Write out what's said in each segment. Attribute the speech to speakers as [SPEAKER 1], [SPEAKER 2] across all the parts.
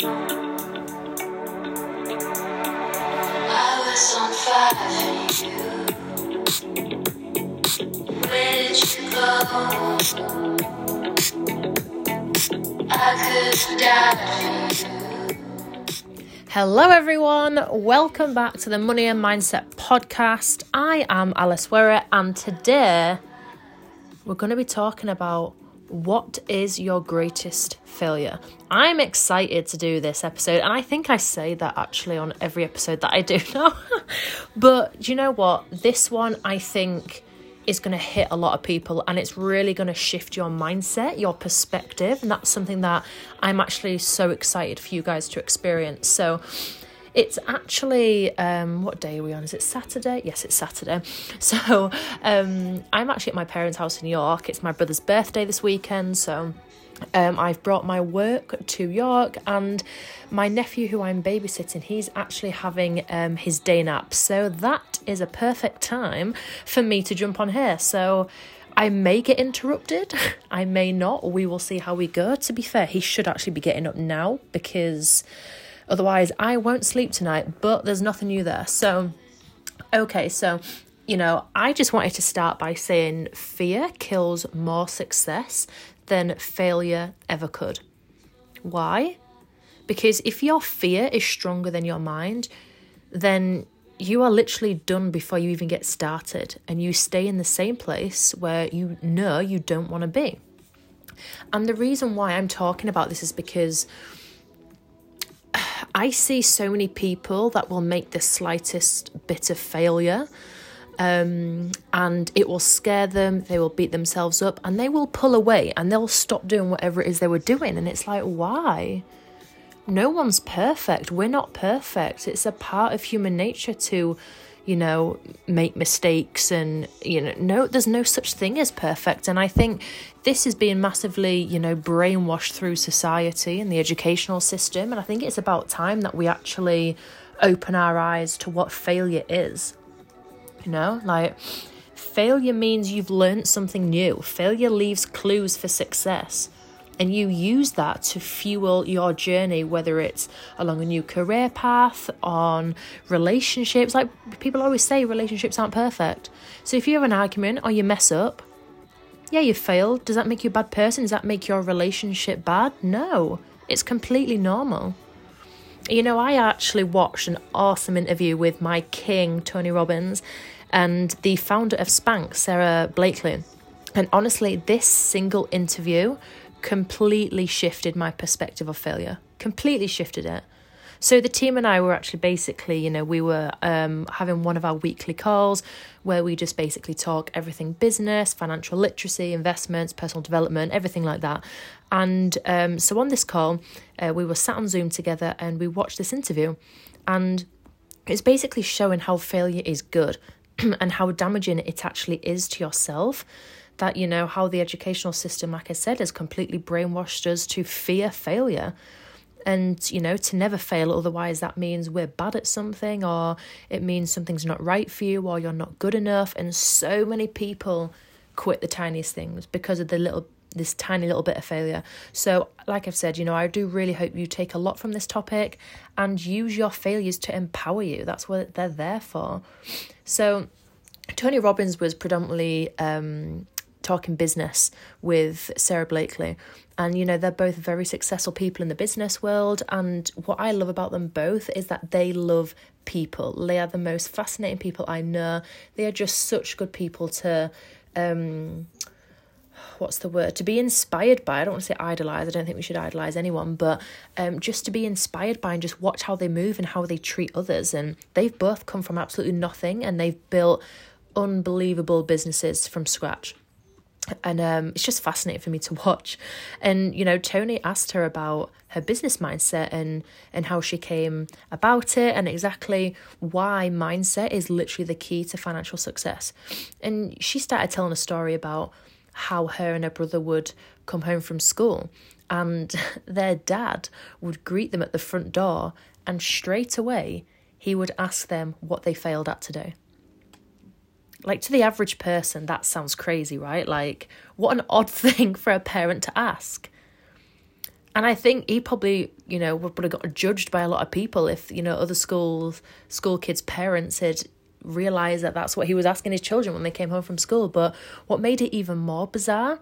[SPEAKER 1] Hello, everyone. Welcome back to the Money and Mindset podcast. I am Alice Werrett, and today we're going to be talking about what is your greatest failure. I'm excited to do this episode, and I think I say that actually on every episode that I do now. but you know what? This one I think is going to hit a lot of people and it's really going to shift your mindset, your perspective. And that's something that I'm actually so excited for you guys to experience. So, it's actually um, what day are we on? Is it Saturday? Yes, it's Saturday. So um, I'm actually at my parents' house in York. It's my brother's birthday this weekend, so um, I've brought my work to York, and my nephew, who I'm babysitting, he's actually having um, his day nap. So that is a perfect time for me to jump on here. So I may get interrupted, I may not. We will see how we go. To be fair, he should actually be getting up now because otherwise I won't sleep tonight. But there's nothing new there. So, okay, so you know, I just wanted to start by saying fear kills more success than failure ever could. Why? Because if your fear is stronger than your mind, then you are literally done before you even get started and you stay in the same place where you know you don't want to be. And the reason why I'm talking about this is because I see so many people that will make the slightest bit of failure um, and it will scare them. They will beat themselves up and they will pull away and they'll stop doing whatever it is they were doing. And it's like, why? No one's perfect. We're not perfect. It's a part of human nature to, you know, make mistakes and, you know, no, there's no such thing as perfect. And I think this is being massively, you know, brainwashed through society and the educational system. And I think it's about time that we actually open our eyes to what failure is. You know, like failure means you've learned something new. Failure leaves clues for success. And you use that to fuel your journey, whether it's along a new career path, on relationships. Like people always say, relationships aren't perfect. So if you have an argument or you mess up, yeah, you failed. Does that make you a bad person? Does that make your relationship bad? No, it's completely normal. You know, I actually watched an awesome interview with my king, Tony Robbins, and the founder of Spanx, Sara Blakely. And honestly, this single interview completely shifted my perspective of failure. Completely shifted it. So the team and I were actually basically, you know, we were um, having one of our weekly calls where we just basically talk everything business, financial literacy, investments, personal development, everything like that. And um, so on this call, uh, we were sat on Zoom together and we watched this interview, and it's basically showing how failure is good and how damaging it actually is to yourself that you know how the educational system like i said has completely brainwashed us to fear failure. And you know to never fail otherwise that means we're bad at something or it means something's not right for you or you're not good enough. And so many people quit the tiniest things because of the little this tiny little bit of failure. So like i've said you know i do really hope you take a lot from this topic and use your failures to empower you. That's what they're there for. So tony robbins was predominantly um, talking business with Sara Blakely. And, you know, they're both very successful people in the business world. And what I love about them both is that they love people. They are the most fascinating people I know. They are just such good people to, um, what's the word? To be inspired by. I don't want to say idolize. I don't think we should idolize anyone, but um, just to be inspired by and just watch how they move and how they treat others. And they've both come from absolutely nothing and they've built unbelievable businesses from scratch and um, it's just fascinating for me to watch. And you know, Tony asked her about her business mindset and and how she came about it, and exactly why mindset is literally the key to financial success. And she started telling a story about how her and her brother would come home from school, and their dad would greet them at the front door, and straight away he would ask them what they failed at today like to the average person that sounds crazy right like what an odd thing for a parent to ask And I think he probably, you know, would have got judged by a lot of people if, you know, other schools, school kids' parents had realized that that's what he was asking his children when they came home from school. But what made it even more bizarre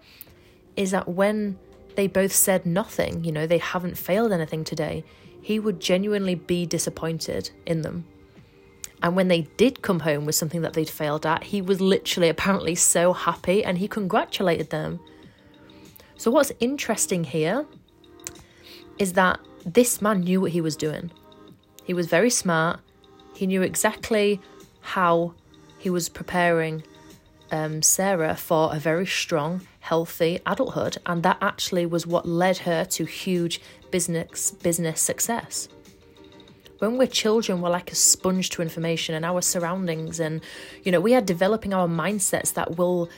[SPEAKER 1] is that when they both said nothing, you know, they haven't failed anything today, he would genuinely be disappointed in them. And when they did come home with something that they'd failed at, he was literally apparently so happy and he congratulated them. So, what's interesting here is that this man knew what he was doing. He was very smart. He knew exactly how he was preparing um, Sara for a very strong, healthy adulthood, and that actually was what led her to huge business business success. When we're children, we're like a sponge to information and our surroundings, and you know we are developing our mindsets that will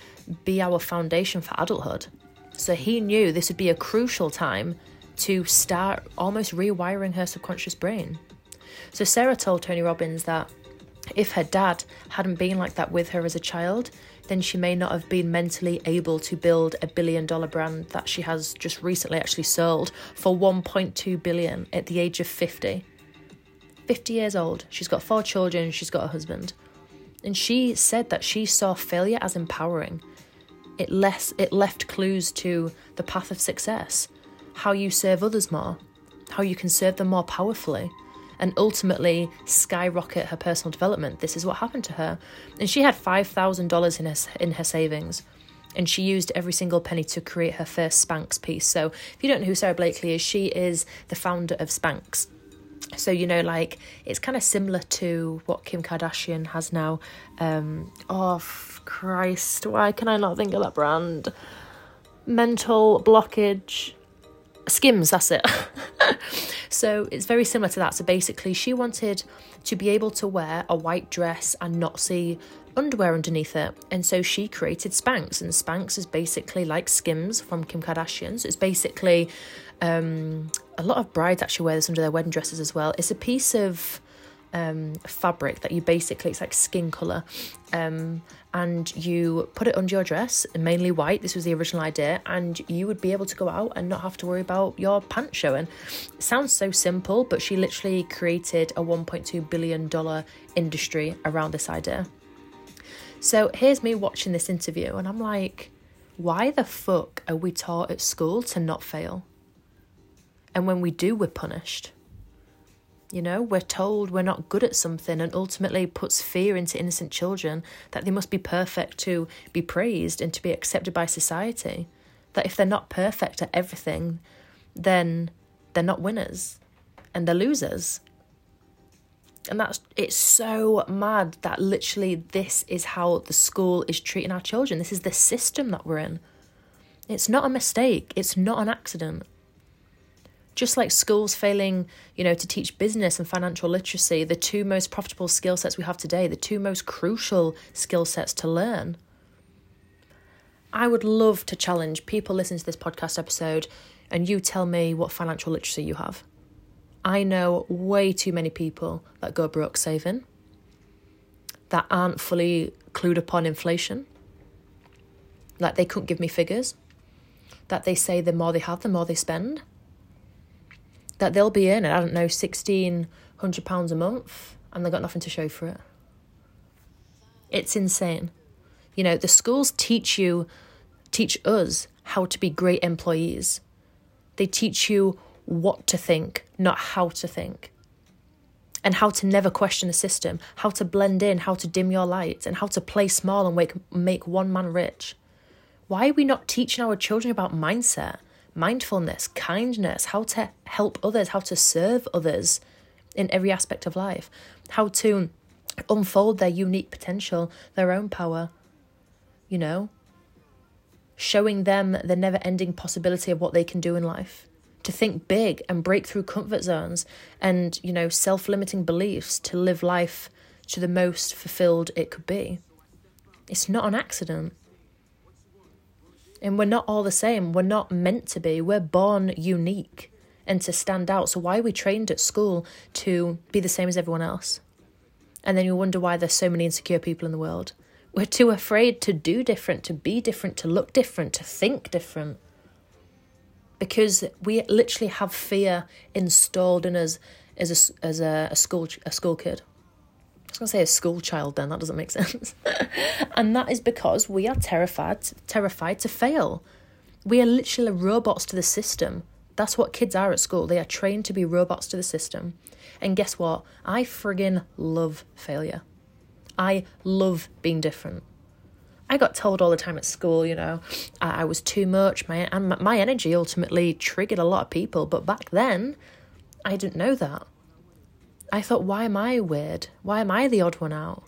[SPEAKER 1] be our foundation for adulthood. So he knew this would be a crucial time to start almost rewiring her subconscious brain. So Sara told Tony Robbins that if her dad hadn't been like that with her as a child, then she may not have been mentally able to build a billion dollar brand that she has just recently actually sold for 1.2 billion at the age of 50. 50 years old. She's got four children, she's got a husband. And she said that she saw failure as empowering. It less it left clues to the path of success how you serve others more, how you can serve them more powerfully, and ultimately skyrocket her personal development. This is what happened to her. And she had $5,000 in her, in her savings. And she used every single penny to create her first Spanx piece. So, if you don't know who Sara Blakely is, she is the founder of Spanx. So, you know, like it's kind of similar to what Kim Kardashian has now. Um, oh, Christ, why can I not think of that brand? Mental blockage Skims, that's it. so it's very similar to that. So basically, she wanted to be able to wear a white dress and not see underwear underneath it. And so she created Spanx. And Spanx is basically like Skims from Kim Kardashian. So it's basically um, a lot of brides actually wear this under their wedding dresses as well. It's a piece of um, fabric that you basically, it's like skin colour. Um, and you put it under your dress, mainly white. This was the original idea, and you would be able to go out and not have to worry about your pants showing. Sounds so simple, but she literally created a $1.2 billion industry around this idea. So here's me watching this interview, and I'm like, why the fuck are we taught at school to not fail? And when we do, we're punished. You know, we're told we're not good at something and ultimately puts fear into innocent children that they must be perfect to be praised and to be accepted by society. That if they're not perfect at everything, then they're not winners and they're losers. And that's it's so mad that literally this is how the school is treating our children. This is the system that we're in. It's not a mistake, it's not an accident. Just like schools failing, you know, to teach business and financial literacy, the two most profitable skill sets we have today, the two most crucial skill sets to learn. I would love to challenge people listening to this podcast episode and you tell me what financial literacy you have. I know way too many people that go broke saving, that aren't fully clued upon inflation, like they couldn't give me figures, that they say the more they have, the more they spend that they'll be in, I don't know, sixteen hundred pounds a month, and they've got nothing to show for it. It's insane. You know, the schools teach you, teach us how to be great employees. They teach you what to think, not how to think. And how to never question the system, how to blend in, how to dim your lights, and how to play small and make, make one man rich. Why are we not teaching our children about mindset? Mindfulness, kindness, how to help others, how to serve others in every aspect of life, how to unfold their unique potential, their own power, you know, showing them the never ending possibility of what they can do in life. To think big and break through comfort zones and, you know, self limiting beliefs to live life to the most fulfilled it could be. It's not an accident. And we're not all the same. We're not meant to be. We're born unique and to stand out. So, why are we trained at school to be the same as everyone else? And then you wonder why there's so many insecure people in the world. We're too afraid to do different, to be different, to look different, to think different. because we literally have fear installed in us as a, as a, a school a school kid. I was going to say a school child then, that doesn't make sense. and that is because we are terrified terrified to fail. We are literally robots to the system. That's what kids are at school. They are trained to be robots to the system. And guess what? I friggin' love failure. I love being different. I got told all the time at school, you know, I, I was too much. My and my energy ultimately triggered a lot of people. But back then, I didn't know that. I thought, why am I weird? Why am I the odd one out?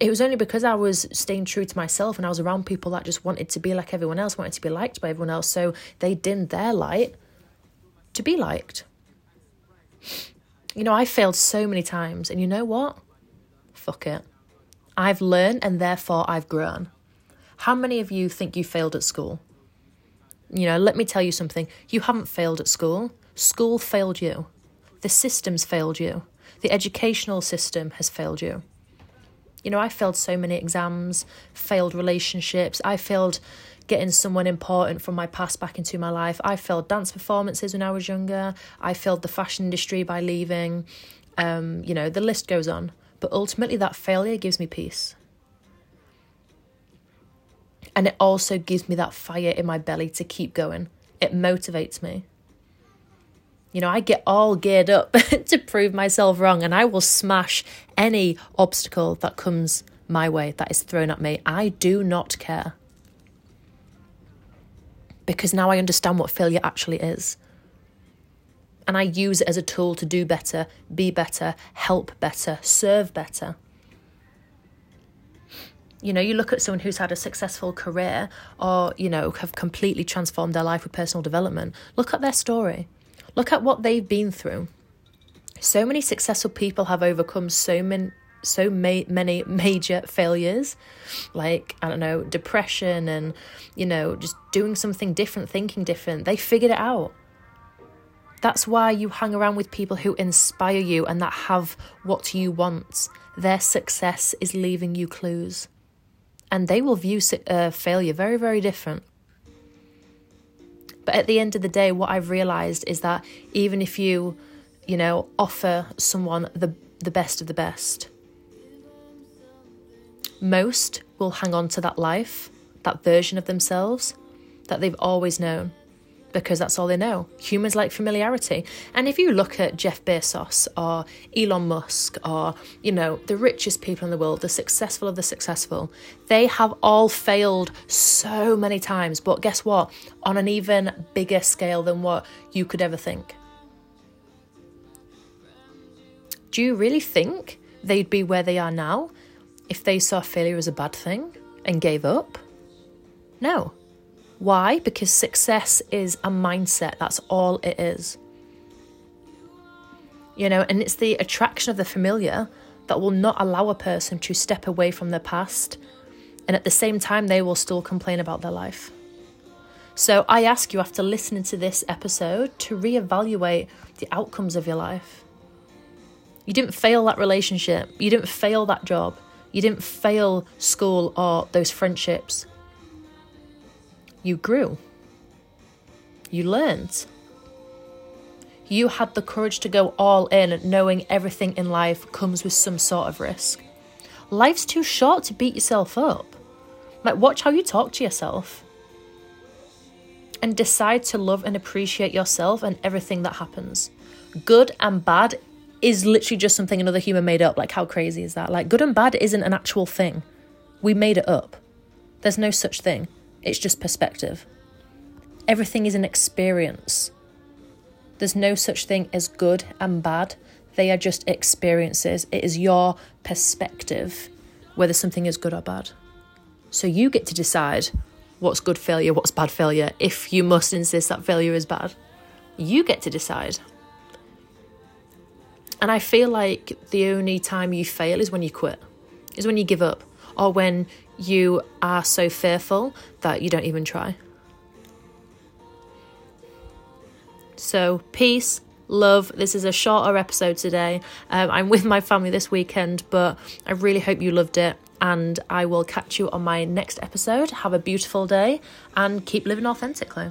[SPEAKER 1] It was only because I was staying true to myself and I was around people that just wanted to be like everyone else, wanted to be liked by everyone else. So they dimmed their light to be liked. You know, I failed so many times, and you know what? Fuck it. I've learned and therefore I've grown. How many of you think you failed at school? You know, let me tell you something. You haven't failed at school. School failed you. The system's failed you. The educational system has failed you. You know, I failed so many exams, failed relationships, I failed getting someone important from my past back into my life. I failed dance performances when I was younger. I failed the fashion industry by leaving. Um, you know, the list goes on. But ultimately, that failure gives me peace. And it also gives me that fire in my belly to keep going. It motivates me. You know, I get all geared up to prove myself wrong and I will smash any obstacle that comes my way that is thrown at me. I do not care. Because now I understand what failure actually is. And I use it as a tool to do better, be better, help better, serve better. You know, you look at someone who's had a successful career or, you know, have completely transformed their life with personal development. Look at their story Look at what they've been through. So many successful people have overcome so many so ma- many major failures like i don't know depression and you know just doing something different thinking different. They figured it out. That's why you hang around with people who inspire you and that have what you want. Their success is leaving you clues. And they will view uh, failure very very different but at the end of the day, what I've realized is that even if you, you know, offer someone the, the best of the best, most will hang on to that life, that version of themselves that they've always known because that's all they know. Humans like familiarity. And if you look at Jeff Bezos or Elon Musk or, you know, the richest people in the world, the successful of the successful, they have all failed so many times. But guess what? On an even bigger scale than what you could ever think. Do you really think they'd be where they are now if they saw failure as a bad thing and gave up? No. Why? Because success is a mindset. That's all it is. You know, and it's the attraction of the familiar that will not allow a person to step away from their past. And at the same time, they will still complain about their life. So I ask you after listening to this episode to reevaluate the outcomes of your life. You didn't fail that relationship, you didn't fail that job, you didn't fail school or those friendships you grew. You learned. You had the courage to go all in, knowing everything in life comes with some sort of risk. Life's too short to beat yourself up. Like, watch how you talk to yourself. And decide to love and appreciate yourself and everything that happens. Good and bad is literally just something another human made up. Like, how crazy is that? Like, good and bad isn't an actual thing. We made it up. There's no such thing. It's just perspective. Everything is an experience. There's no such thing as good and bad. They are just experiences. It is your perspective whether something is good or bad. So you get to decide what's good failure, what's bad failure, if you must insist that failure is bad. You get to decide. And I feel like the only time you fail is when you quit, is when you give up, or when you are so fearful that you don't even try. So, peace, love. This is a shorter episode today. Um, I'm with my family this weekend, but I really hope you loved it. And I will catch you on my next episode. Have a beautiful day and keep living authentically.